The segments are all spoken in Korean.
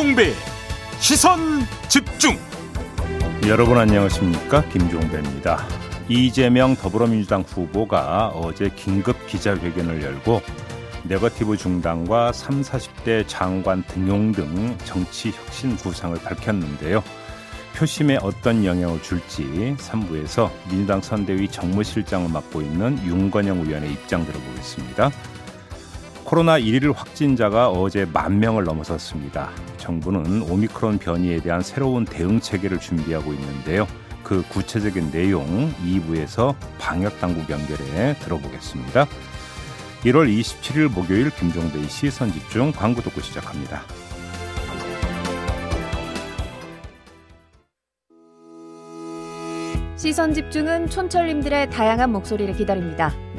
김종배 시선 집중 여러분 안녕하십니까 김종배입니다. 이재명 더불어민주당 후보가 어제 긴급 기자회견을 열고 네거티브 중당과 3, 40대 장관 등용 등 정치 혁신 구상을 밝혔는데요. 표심에 어떤 영향을 줄지 3부에서 민주당 선대위 정무실장을 맡고 있는 윤건영 의원의 입장 들어보겠습니다. 코로나 1일 확진자가 어제 만 명을 넘어섰습니다. 정부는 오미크론 변이에 대한 새로운 대응 체계를 준비하고 있는데요. 그 구체적인 내용 2부에서 방역 당국 연결해 들어보겠습니다. 1월 27일 목요일 김종대의 시선 집중 광고 듣고 시작합니다. 시선 집중은 촌철님들의 다양한 목소리를 기다립니다.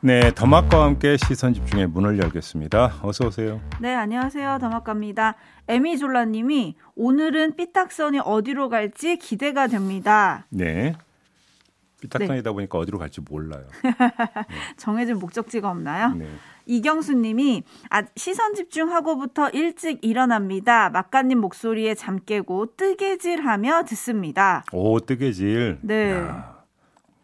네, 더마과 함께 시선 집중의 문을 열겠습니다. 어서 오세요. 네, 안녕하세요. 더마과입니다. 에미졸라 님이 오늘은 삐딱선이 어디로 갈지 기대가 됩니다. 네. 삐딱선이다 네. 보니까 어디로 갈지 몰라요. 네. 정해진 목적지가 없나요? 네. 이경수 님이 아, 시선 집중하고부터 일찍 일어납니다. 막간님 목소리에 잠 깨고 뜨개질하며 듣습니다. 오 뜨개질. 네. 야.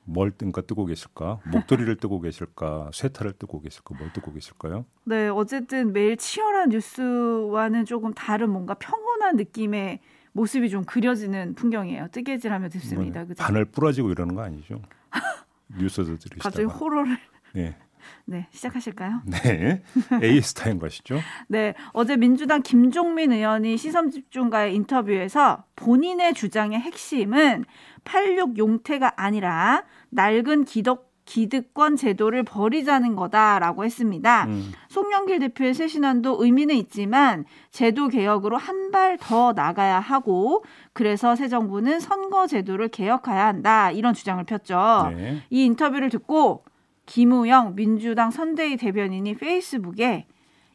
뭘 뜬가 뜨고 계실까? 목도리를 뜨고 계실까? 쉐타를 뜨고 계실까? 뭘 뜨고 계실까요? 네, 어쨌든 매일 치열한 뉴스와는 조금 다른 뭔가 평온한 느낌의 모습이 좀 그려지는 풍경이에요. 뜨개질하며 듣습니다. 그죠? 바늘 부러지고 이러는 거 아니죠? 뉴스도 들으시다가 갑자기 호러를. 네. 네, 시작하실까요? 네. AS 타임 가시죠. 네. 어제 민주당 김종민 의원이 시선 집중과의 인터뷰에서 본인의 주장의 핵심은 86 용태가 아니라 낡은 기덕 기득권 제도를 버리자는 거다라고 했습니다. 음. 송영길 대표의 새 신안도 의미는 있지만 제도 개혁으로 한 발 더 나가야 하고 그래서 새 정부는 선거 제도를 개혁해야 한다 이런 주장을 폈죠. 네. 이 인터뷰를 듣고 김우영 민주당 선대위 대변인이 페이스북에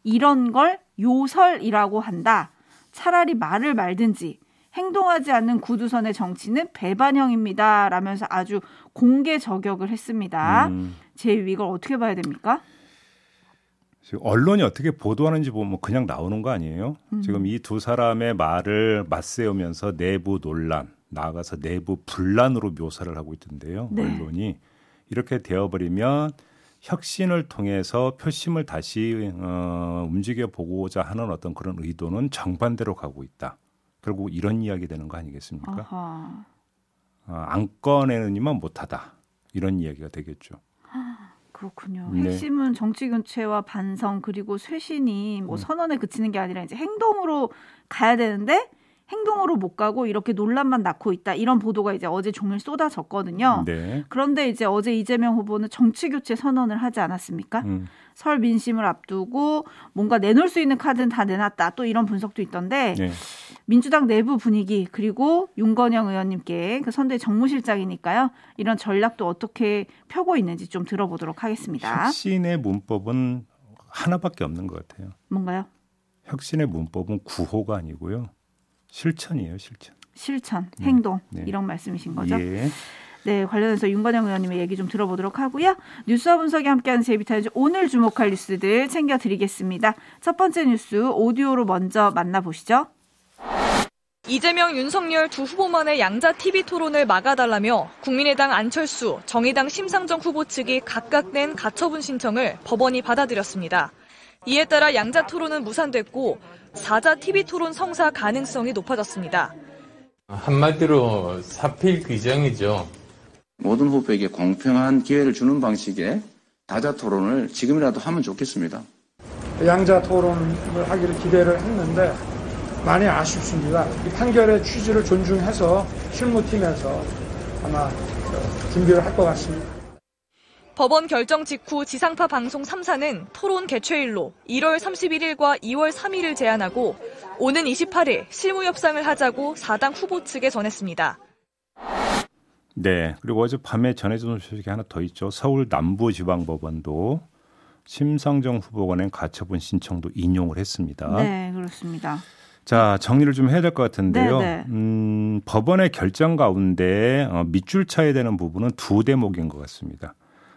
이런 걸 요설이라고 한다. 차라리 말을 말든지 행동하지 않는 구두선의 정치는 배반형입니다. 라면서 아주 공개 저격을 했습니다. 음. 제 이걸 어떻게 봐야 됩니까? 언론이 어떻게 보도하는지 보면 그냥 나오는 거 아니에요? 음. 지금 이 두 사람의 말을 맞세우면서 내부 논란, 나아가서 내부 분란으로 묘사를 하고 있던데요. 네. 언론이 이렇게 되어버리면 혁신을 통해서 표심을 다시 어, 움직여 보고자 하는 어떤 그런 의도는 정반대로 가고 있다. 결국 이런 이야기 되는 거 아니겠습니까? 어, 안 꺼내느니만 못하다 이런 이야기가 되겠죠. 그렇군요. 네. 핵심은 정치 교체와 반성 그리고 쇄신이 뭐 음. 선언에 그치는 게 아니라 이제 행동으로 가야 되는데 행동으로 못 가고 이렇게 논란만 낳고 있다. 이런 보도가 이제 어제 종일 쏟아졌거든요. 네. 그런데 이제 어제 이재명 후보는 정치 교체 선언을 하지 않았습니까? 음. 설 민심을 앞두고 뭔가 내놓을 수 있는 카드는 다 내놨다. 또 이런 분석도 있던데 네. 민주당 내부 분위기 그리고 윤건영 의원님께 그 선대 정무실장이니까요. 이런 전략도 어떻게 펴고 있는지 좀 들어보도록 하겠습니다. 혁신의 문법은 하나밖에 없는 것 같아요. 뭔가요? 혁신의 문법은 구호가 아니고요. 실천이에요, 실천. 실천, 네. 행동 네. 이런 말씀이신 거죠? 예. 네, 관련해서 윤건영 의원님의 얘기 좀 들어보도록 하고요. 뉴스와 분석이 함께하는 제이비타임즈 오늘 주목할 뉴스들 챙겨드리겠습니다. 첫 번째 뉴스 오디오로 먼저 만나보시죠. 이재명, 윤석열 두 후보만의 양자 TV 토론을 막아달라며 국민의당 안철수, 정의당 심상정 후보 측이 각각 낸 가처분 신청을 법원이 받아들였습니다. 이에 따라 양자 토론은 무산됐고 사자 TV 토론 성사 가능성이 높아졌습니다. 한마디로 사필 규정이죠. 모든 후보에게 공평한 기회를 주는 방식의 다자 토론을 지금이라도 하면 좋겠습니다. 양자 토론을 하기를 기대를 했는데 많이 아쉽습니다. 이 판결의 취지를 존중해서 실무팀에서 아마 준비를 할 것 같습니다. 법원 결정 직후 지상파 방송 3사는 토론 개최일로 1월 31일과 2월 3일을 제안하고 오는 28일 실무 협상을 하자고 4당 후보 측에 전했습니다. 네. 그리고 어제 밤에 전해진 소식이 하나 더 있죠. 서울 남부지방법원도 심상정 후보가 낸 가처분 신청도 인용을 했습니다. 네, 그렇습니다. 자, 정리를 좀 해야 될 것 같은데요. 네, 네. 음, 법원의 결정 가운데 어, 밑줄 쳐야 되는 부분은 두 대목인 것 같습니다.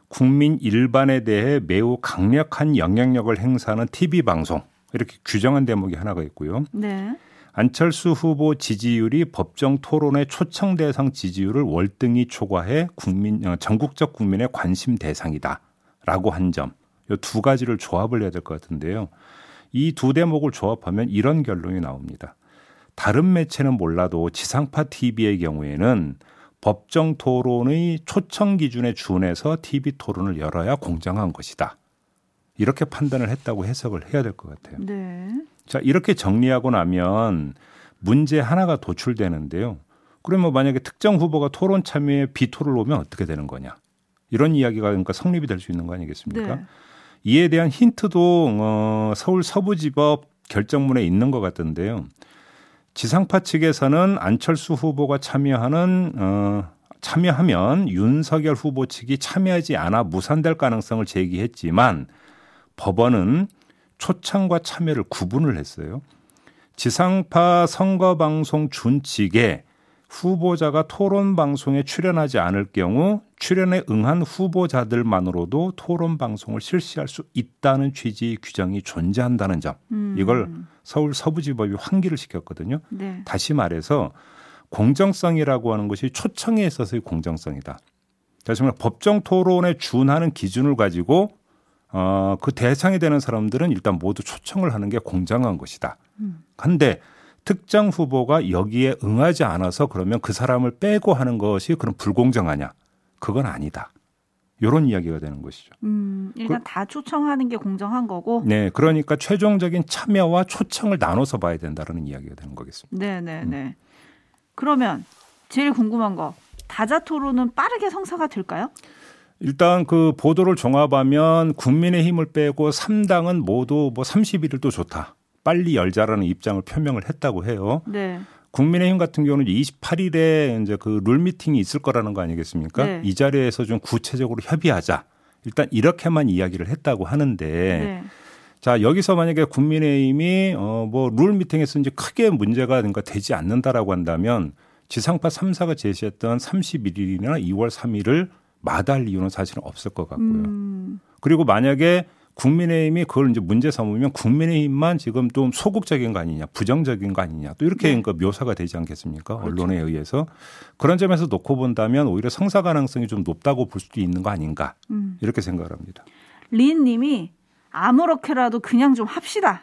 국민 일반에 대해 매우 강력한 영향력을 행사하는 TV 방송 이렇게 규정한 대목이 하나가 있고요. 네. 안철수 후보 지지율이 법정 토론의 초청 대상 지지율을 월등히 초과해 국민 어, 전국적 국민의 관심 대상이다라고 한 점. 이 두 가지를 조합을 해야 될 것 같은데요. 이 두 대목을 조합하면 이런 결론이 나옵니다. 다른 매체는 몰라도 지상파 TV의 경우에는 법정 토론의 초청 기준에 준해서 TV 토론을 열어야 공정한 것이다. 이렇게 판단을 했다고 해석을 해야 될 것 같아요. 네. 자, 이렇게 정리하고 나면 문제 하나가 도출되는데요. 그러면 만약에 특정 후보가 토론 참여에 비토를 오면 어떻게 되는 거냐? 이런 이야기가 그러니까 성립이 될 수 있는 거 아니겠습니까? 네. 이에 대한 힌트도 어, 서울 서부지법 결정문에 있는 것 같던데요. 지상파 측에서는 안철수 후보가 참여하는 어, 참여하면 윤석열 후보 측이 참여하지 않아 무산될 가능성을 제기했지만 법원은 초청과 참여를 구분을 했어요. 지상파 선거방송 준칙에 후보자가 토론 방송에 출연하지 않을 경우 출연에 응한 후보자들만으로도 토론 방송을 실시할 수 있다는 취지의 규정이 존재한다는 점. 음. 이걸 서울 서부지법이 환기를 시켰거든요. 네. 다시 말해서 공정성이라고 하는 것이 초청에 있어서의 공정성이다. 다시 말해 법정 토론에 준하는 기준을 가지고 어, 그 대상이 되는 사람들은 일단 모두 초청을 하는 게 공정한 것이다. 근데 특정 후보가 여기에 응하지 않아서 그러면 그 사람을 빼고 하는 것이 그럼 불공정하냐? 그건 아니다. 이런 이야기가 되는 것이죠. 음, 일단 다 초청하는 게 공정한 거고. 네, 그러니까 최종적인 참여와 초청을 나눠서 봐야 된다는 이야기가 되는 거겠습니다. 네, 네, 네. 그러면 제일 궁금한 거 다자 토론은 빠르게 성사가 될까요? 일단 그 보도를 종합하면 국민의힘을 빼고 3당은 모두 뭐 31일도 좋다. 빨리 열자라는 입장을 표명을 했다고 해요. 네. 국민의힘 같은 경우는 28일에 이제 그 룰 미팅이 있을 거라는 거 아니겠습니까? 네. 이 자리에서 좀 구체적으로 협의하자. 일단 이렇게만 이야기를 했다고 하는데 네. 자 여기서 만약에 국민의힘이 어뭐 룰 미팅에서 이제 크게 문제가 뭔가 되지 않는다라고 한다면 지상파 3사가 제시했던 31일이나 2월 3일을 마다할 이유는 사실은 없을 것 같고요. 음, 그리고 만약에 국민의힘이 그걸 이제 문제 삼으면 국민의힘만 지금 좀 소극적인 거 아니냐, 부정적인 거 아니냐, 또 이렇게 네. 그러니까 묘사가 되지 않겠습니까? 그렇죠. 언론에 의해서 그런 점에서 놓고 본다면 오히려 성사 가능성이 좀 높다고 볼 수도 있는 거 아닌가 음. 이렇게 생각을 합니다. 린 님이 아무렇게라도 그냥 좀 합시다.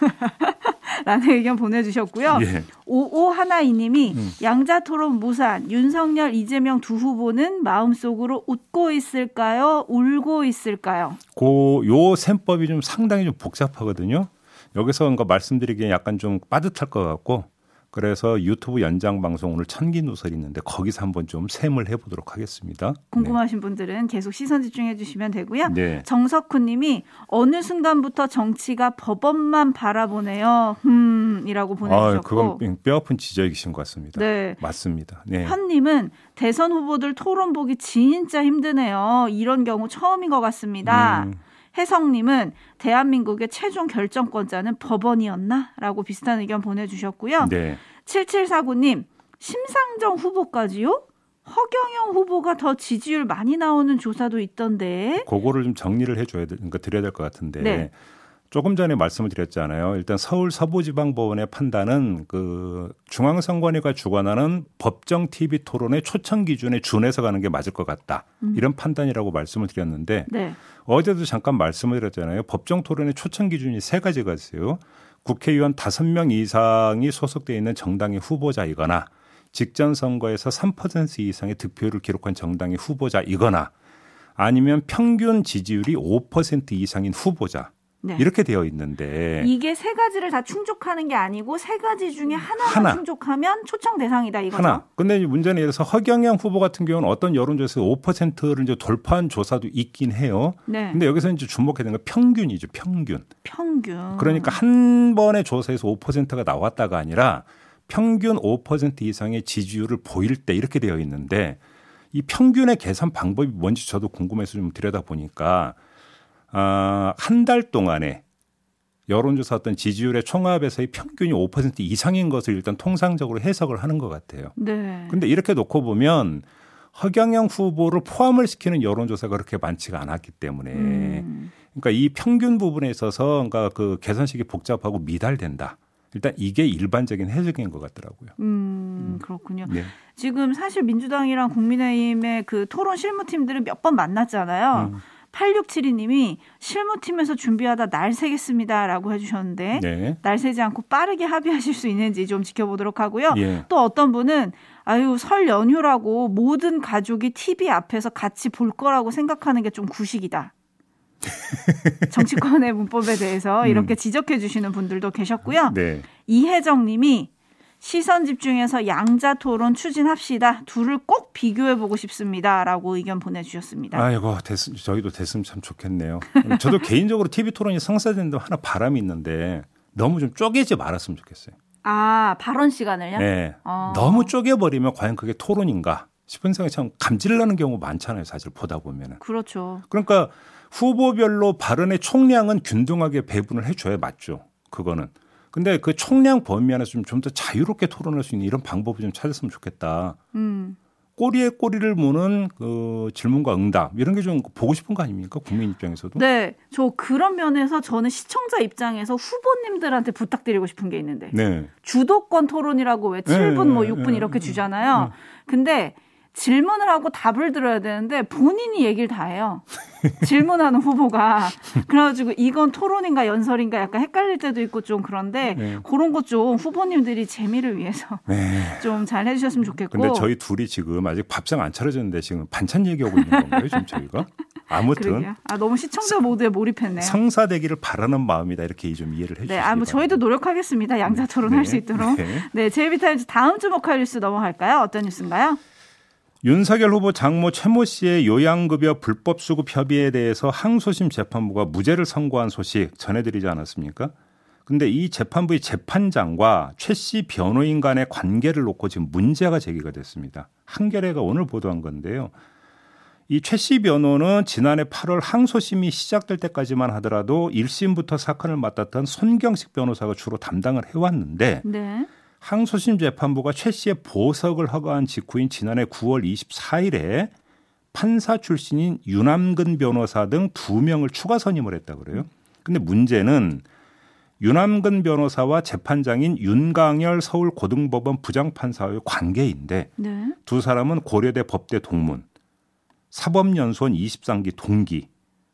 라는 의견 보내주셨고요. 예. 오오하나이 님이 음. 양자 토론 무산, 윤석열, 이재명 두 후보는 마음속으로 웃고 있을까요? 울고 있을까요? 그요 셈법이 좀 상당히 좀 복잡하거든요. 여기서 그러니까 말씀드리기엔 약간 좀 빠듯할 것 같고 그래서 유튜브 연장 방송 오늘 천기 누설이 있는데 거기서 한번 좀 셈을 해보도록 하겠습니다. 궁금하신 분들은 계속 시선 집중해 주시면 되고요. 네. 네. 정석훈 님이 어느 순간부터 정치가 법원만 바라보네요. 흠, 이라고 아, 보내주셨고. 그건 뼈아픈 지적이신 것 같습니다. 네. 맞습니다. 네. 현님은 대선 후보들 토론 보기 진짜 힘드네요. 이런 경우 처음인 것 같습니다. 음. 혜성님은 대한민국의 최종 결정권자는 법원이었나? 라고 비슷한 의견 보내주셨고요. 네. 7749님, 심상정 후보까지요? 허경영 후보가 더 지지율 많이 나오는 조사도 있던데. 그거를 좀 정리를 해줘야 돼, 그러니까 드려야 될 것 같은데. 네. 조금 전에 말씀을 드렸잖아요. 일단 서울 서부지방법원의 판단은 그 중앙선관위가 주관하는 법정 TV 토론의 초청 기준에 준해서 가는 게 맞을 것 같다. 음. 이런 판단이라고 말씀을 드렸는데 네. 어제도 잠깐 말씀을 드렸잖아요. 법정 토론의 초청 기준이 세 가지가 있어요. 국회의원 다섯 명 이상이 소속돼 있는 정당의 후보자이거나 직전 선거에서 3% 이상의 득표율을 기록한 정당의 후보자이거나 아니면 평균 지지율이 5% 이상인 후보자 네. 이렇게 되어 있는데 이게 세 가지를 다 충족하는 게 아니고 세 가지 중에 하나만 하나. 충족하면 초청 대상이다 이거죠. 하나. 근데 문제는 예를 들어서 허경영 후보 같은 경우는 어떤 여론조사에서 5%를 이제 돌파한 조사도 있긴 해요. 네. 근데 여기서 이제 주목해야 되는 건 평균이죠, 평균. 평균. 그러니까 한 번의 조사에서 5%가 나왔다가 아니라 평균 5% 이상의 지지율을 보일 때 이렇게 되어 있는데 이 평균의 계산 방법이 뭔지 저도 궁금해서 좀 들여다 보니까 아, 한 달 동안에 여론조사 어떤 지지율의 총합에서의 평균이 5% 이상인 것을 일단 통상적으로 해석을 하는 것 같아요. 네. 근데 이렇게 놓고 보면 허경영 후보를 포함을 시키는 여론조사가 그렇게 많지가 않았기 때문에 음. 그러니까 이 평균 부분에 있어서 그러니까 그 계산식이 복잡하고 미달된다. 일단 이게 일반적인 해석인 것 같더라고요. 음, 그렇군요. 네. 지금 사실 민주당이랑 국민의힘의 그 토론 실무팀들을 몇번 만났잖아요. 음. 8672님이 실무팀에서 준비하다 날 새겠습니다 라고 해주셨는데 네. 날 새지 않고 빠르게 합의하실 수 있는지 좀 지켜보도록 하고요. 예. 또 어떤 분은 아유 설 연휴라고 모든 가족이 TV 앞에서 같이 볼 거라고 생각하는 게 좀 구식이다. 정치권의 문법에 대해서 이렇게 지적해 주시는 분들도 계셨고요. 음. 네. 이혜정 님이 시선 집중해서 양자 토론 추진합시다. 둘을 꼭 비교해 보고 싶습니다라고 의견 보내 주셨습니다. 아이고, 됐, 저희도 됐으면 참 좋겠네요. 저도 개인적으로 TV 토론이 성사되는데 하나 바람이 있는데 너무 좀 쪼개지 말았으면 좋겠어요. 아, 발언 시간을요? 네. 어. 너무 쪼개 버리면 과연 그게 토론인가 싶은 생각이 참 감질 나는 경우 많잖아요. 사실 보다 보면은. 그렇죠. 그러니까 후보별로 발언의 총량은 균등하게 배분을 해줘야 맞죠. 그거는. 근데 그 총량 범위 안에서 좀좀더 자유롭게 토론할 수 있는 이런 방법을 좀 찾았으면 좋겠다. 음. 꼬리에 꼬리를 무는 그 질문과 응답 이런 게 좀 보고 싶은 거 아닙니까? 국민 입장에서도. 네, 저 그런 면에서 저는 시청자 입장에서 후보님들한테 부탁드리고 싶은 게 있는데 네. 주도권 토론이라고 왜 7분 뭐 네, 6분 네, 이렇게 네, 주잖아요. 근데 질문을 하고 답을 들어야 되는데 본인이 얘기를 다 해요. 질문하는 후보가 그래가지고 이건 토론인가 연설인가 약간 헷갈릴 때도 있고 좀 그런데 네. 그런 것 좀 후보님들이 재미를 위해서 네. 좀잘 해주셨으면 좋겠고. 근데 저희 둘이 지금 아직 밥상 안 차려졌는데 지금 반찬 얘기하고 있는 건가요? 지금 저희가? 아무튼 그러게요. 아 너무 시청자 모드에 몰입했네요. 성사되기를 바라는 마음이다 이렇게 좀 이해를 해주시기 네, 아, 뭐 저희도 노력하겠습니다. 양자 토론 할수 있도록. 네. 네, 제이비타임즈 다음 주목할 뉴스 넘어갈까요? 어떤 뉴스인가요? 윤석열 후보 장모 최모 씨의 요양급여 불법 수급 협의에 대해서 항소심 재판부가 무죄를 선고한 소식 전해드리지 않았습니까? 근데 이 재판부의 재판장과 최 씨 변호인 간의 관계를 놓고 지금 문제가 제기가 됐습니다. 한겨레가 오늘 보도한 건데요. 이 최 씨 변호는 지난해 8월 항소심이 시작될 때까지만 하더라도 1심부터 사건을 맡았던 손경식 변호사가 주로 담당을 해왔는데 네. 항소심 재판부가 최 씨의 보석을 허가한 직후인 지난해 9월 24일에 판사 출신인 유남근 변호사 등 두 명을 추가 선임을 했다 그래요. 근데 문제는 유남근 변호사와 재판장인 윤강열 서울고등법원 부장판사의 관계인데 네. 두 사람은 고려대 법대 동문, 사법연수원 23기 동기,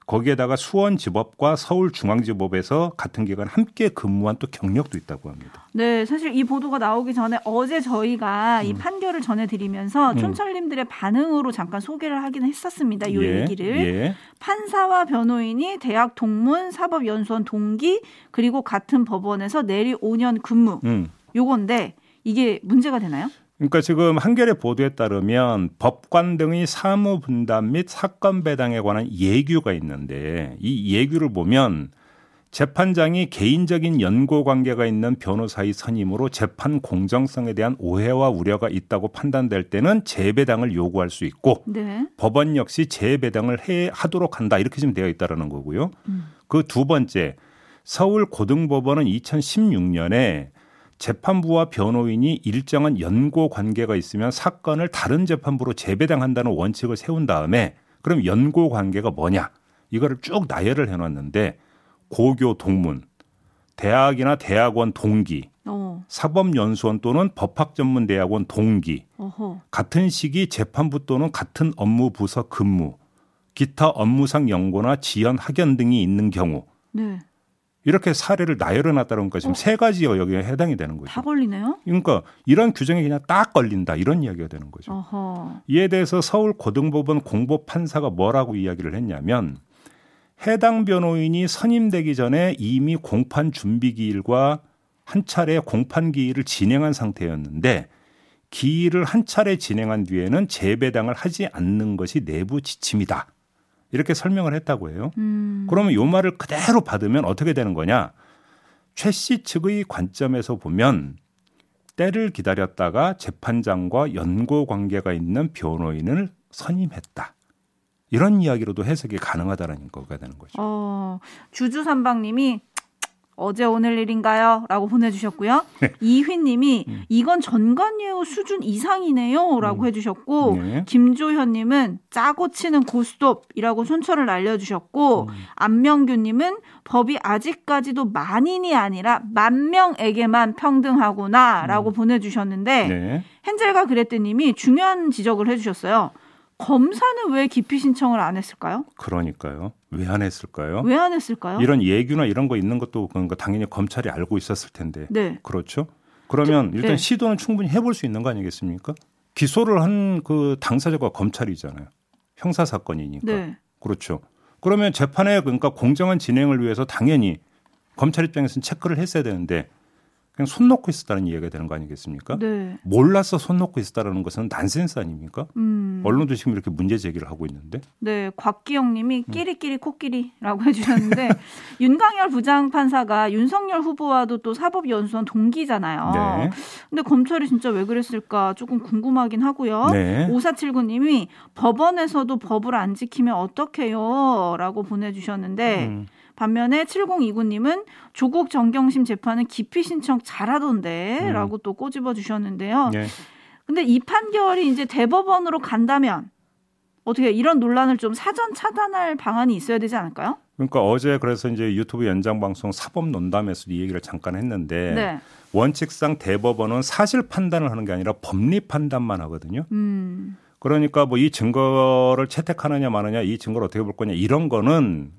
거기에다가 수원지법과 서울중앙지법에서 같은 기간 함께 근무한 또 경력도 있다고 합니다. 네, 사실 이 보도가 나오기 전에 어제 저희가 이 판결을 전해드리면서 음. 촌철님들의 반응으로 잠깐 소개를 하긴 했었습니다. 이 예, 얘기를. 예. 판사와 변호인이 대학 동문, 사법연수원 동기, 그리고 같은 법원에서 내리 5년 근무. 음. 요건데 이게 문제가 되나요? 그러니까 지금 한겨레 보도에 따르면 법관 등의 사무 분담 및 사건 배당에 관한 예규가 있는데 이 예규를 보면 재판장이 개인적인 연고 관계가 있는 변호사의 선임으로 재판 공정성에 대한 오해와 우려가 있다고 판단될 때는 재배당을 요구할 수 있고 네. 법원 역시 재배당을 해 하도록 한다 이렇게 지금 되어 있다라는 거고요. 그두 번째 서울 고등법원은 2016년에 재판부와 변호인이 일정한 연고 관계가 있으면 사건을 다른 재판부로 재배당한다는 원칙을 세운 다음에 그럼 연고 관계가 뭐냐 이거를 쭉 나열을 해놨는데 고교 동문, 대학이나 대학원 동기, 어, 사법연수원 또는 법학전문대학원 동기, 어허. 같은 시기 재판부 또는 같은 업무 부서 근무, 기타 업무상 연고나 지연 학연 등이 있는 경우 네. 이렇게 사례를 나열해 놨다는 거 지금 어? 세 가지 여기에 해당이 되는 다 거죠. 걸리네요. 그러니까 이런 규정이 그냥 딱 걸린다 이런 이야기가 되는 거죠. 어허. 이에 대해서 서울 고등법원 공보 판사가 뭐라고 이야기를 했냐면 해당 변호인이 선임되기 전에 이미 공판 준비 기일과 한 차례 공판 기일을 진행한 상태였는데 기일을 한 차례 진행한 뒤에는 재배당을 하지 않는 것이 내부 지침이다. 이렇게 설명을 했다고 해요. 음. 그러면 요 말을 그대로 받으면 어떻게 되는 거냐? 최 씨 측의 관점에서 보면 때를 기다렸다가 재판장과 연고 관계가 있는 변호인을 선임했다. 이런 이야기로도 해석이 가능하다라는 거가 되는 거죠. 어, 주주 삼방님이 어제 오늘 일인가요? 라고 보내주셨고요. 네. 이휘님이 음. 이건 전관예우 수준 이상이네요. 라고 해주셨고, 네. 김조현님은 짜고 치는 고스톱이라고 손철을 날려주셨고, 음. 안명규님은 법이 아직까지도 만인이 아니라 만 명에게만 평등하구나. 라고 보내주셨는데, 음. 네. 헨젤과 그레트님이 중요한 지적을 해주셨어요. 검사는 왜 기피 신청을 안 했을까요? 그러니까요. 왜 안 했을까요? 왜 안 했을까요? 이런 예규나 이런 거 있는 것도 그러니까 당연히 검찰이 알고 있었을 텐데. 네. 그렇죠. 그러면 일단 네. 시도는 충분히 해볼 수 있는 거 아니겠습니까? 기소를 한 그 당사자가 검찰이잖아요. 형사 사건이니까. 네. 그렇죠. 그러면 재판에 그러니까 공정한 진행을 위해서 당연히 검찰 입장에서는 체크를 했어야 되는데 그냥 손 놓고 있었다는 이야기가 되는 거 아니겠습니까? 네. 몰라서 손 놓고 있었다는 것은 난센스 아닙니까? 음. 언론도 지금 이렇게 문제 제기를 하고 있는데. 네, 곽기영 음. 님이 끼리끼리 코끼리라고 해주셨는데, 윤강열 부장판사가 윤석열 후보와도 또 사법연수원 동기잖아요. 네. 근데 검찰이 진짜 왜 그랬을까 조금 궁금하긴 하고요. 네. 5479님이 법원에서도 법을 안 지키면 어떡해요? 라고 보내주셨는데, 음. 반면에 7029님은 조국 정경심 재판은 기피 신청 잘하던데 음. 라고 또 꼬집어 주셨는데요. 네. 근데 이 판결이 이제 대법원으로 간다면 어떻게 이런 논란을 좀 사전 차단할 방안이 있어야 되지 않을까요? 그러니까 어제 그래서 이제 유튜브 연장 방송 사법 논담에서 이 얘기를 잠깐 했는데 네. 원칙상 대법원은 사실 판단을 하는 게 아니라 법리 판단만 하거든요. 음. 그러니까 뭐 이 증거를 채택하느냐 마느냐 이 증거를 어떻게 볼 거냐 이런 거는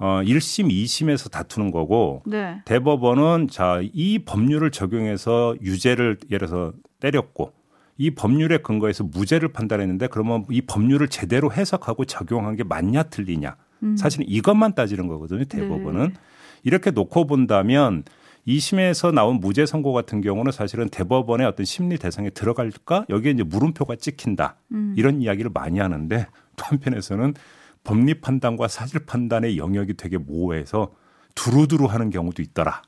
어 1심, 2심에서 다투는 거고 네. 대법원은 자, 이 법률을 적용해서 유죄를 예를 들어서 때렸고 이 법률에 근거해서 무죄를 판단했는데 그러면 이 법률을 제대로 해석하고 적용한 게 맞냐 틀리냐. 음. 사실은 이것만 따지는 거거든요. 대법원은. 네. 이렇게 놓고 본다면 2심에서 나온 무죄 선고 같은 경우는 사실은 대법원의 어떤 심리 대상에 들어갈까? 여기에 이제 물음표가 찍힌다. 음. 이런 이야기를 많이 하는데 또 한편에서는 법리 판단과 사실 판단의 영역이 되게 모호해서 두루두루 하는 경우도 있더라.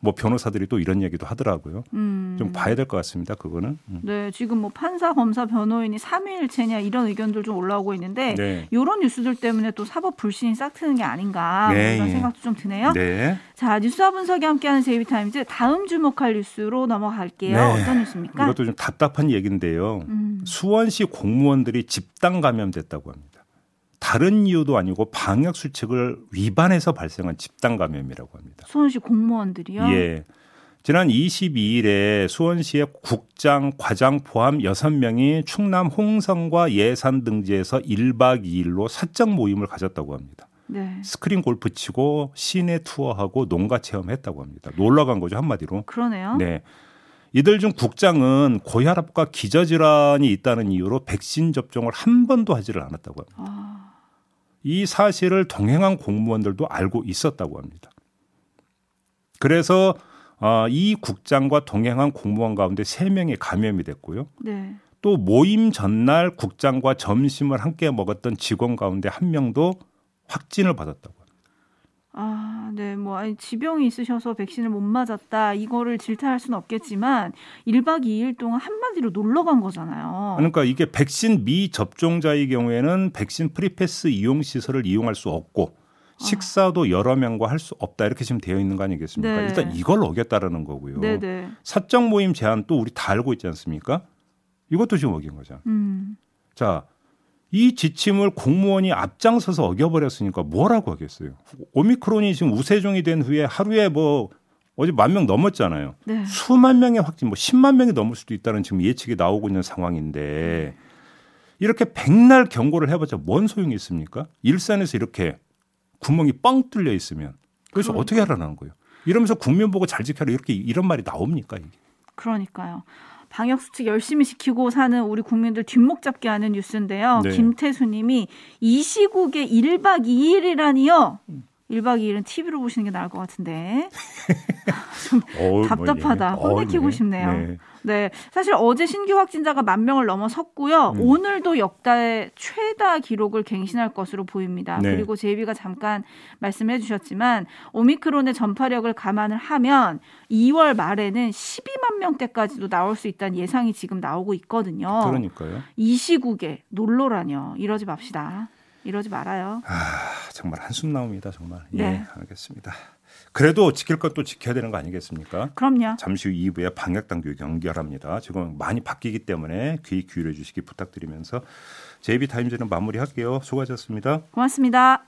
뭐 변호사들이 또 이런 얘기도 하더라고요. 음. 좀 봐야 될 것 같습니다. 그거는. 음. 네, 지금 뭐 판사, 검사, 변호인이 삼위일체냐 이런 의견들 좀 올라오고 있는데 네. 이런 뉴스들 때문에 또 사법 불신이 싹 트는 게 아닌가 네, 이런 예. 생각도 좀 드네요. 네. 자, 뉴스와 분석이 함께하는 제이비타임즈 다음 주목할 뉴스로 넘어갈게요. 네. 어떤 뉴스입니까? 이것도 좀 답답한 얘기인데요. 음. 수원시 공무원들이 집단 감염됐다고 합니다. 다른 이유도 아니고 방역 수칙을 위반해서 발생한 집단 감염이라고 합니다. 수원시 공무원들이요. 예. 지난 22일에 수원시의 국장, 과장 포함 6명이 충남 홍성과 예산 등지에서 1박 2일로 사적 모임을 가졌다고 합니다. 네. 스크린 골프 치고 시내 투어하고 농가 체험했다고 합니다. 놀러 간 거죠, 한마디로. 그러네요. 네. 이들 중 국장은 고혈압과 기저질환이 있다는 이유로 백신 접종을 한 번도 하지를 않았다고 합니다. 아, 이 사실을 동행한 공무원들도 알고 있었다고 합니다. 그래서 어, 이 국장과 동행한 공무원 가운데 세명이 감염이 됐고요. 네. 또 모임 전날 국장과 점심을 함께 먹었던 직원 가운데 한 명도 확진을 받았다고. 아, 네. 뭐 아니, 지병이 있으셔서 백신을 못 맞았다. 이거를 질타할 수는 없겠지만 1박 2일 동안 한마디로 놀러 간 거잖아요. 그러니까 이게 백신 미접종자의 경우에는 백신 프리패스 이용 시설을 이용할 수 없고 식사도 여러 명과 할 수 없다 이렇게 지금 되어 있는 거 아니겠습니까? 네. 일단 이걸 어겼다라는 거고요. 네, 네. 사적 모임 제한 또 우리 다 알고 있지 않습니까? 이것도 지금 어긴 거죠. 음. 자, 이 지침을 공무원이 앞장서서 어겨버렸으니까 뭐라고 하겠어요? 오미크론이 지금 우세종이 된 후에 하루에 뭐 어제 만 명 넘었잖아요. 네. 수만 명의 확진, 뭐 10만 명이 넘을 수도 있다는 지금 예측이 나오고 있는 상황인데 이렇게 백날 경고를 해봤자 뭔 소용이 있습니까? 일산에서 이렇게 구멍이 뻥 뚫려 있으면 그래서 그러니까. 어떻게 하라는 거예요? 이러면서 국민 보고 잘 지켜라 이렇게 이런 말이 나옵니까 이게? 그러니까요. 방역 수칙 열심히 지키고 사는 우리 국민들 뒷목 잡게 하는 뉴스인데요. 네. 김태수 님이 이 시국에 1박 2일이라니요. 1박 2일은 TV로 보시는 게 나을 것 같은데. 어우, 뭐 답답하다. 어우, 혼내키고 네. 싶네요. 네. 네. 사실 어제 신규 확진자가 만 명을 넘어섰고요. 음. 오늘도 역대 최다 기록을 갱신할 것으로 보입니다. 네. 그리고 제이비가 잠깐 말씀해 주셨지만 오미크론의 전파력을 감안을 하면 2월 말에는 12만 명대까지도 나올 수 있다는 예상이 지금 나오고 있거든요. 그러니까요. 이 시국에 놀러라뇨. 이러지 맙시다. 이러지 말아요. 아, 정말 한숨 나옵니다, 정말. 예, 네. 알겠습니다. 그래도 지킬 것도 지켜야 되는 거 아니겠습니까? 그럼요. 잠시 후 2부에 방역당국 연결합니다. 지금 많이 바뀌기 때문에 귀 기울여 주시기 부탁드리면서 JB타임즈는 마무리할게요. 수고하셨습니다. 고맙습니다.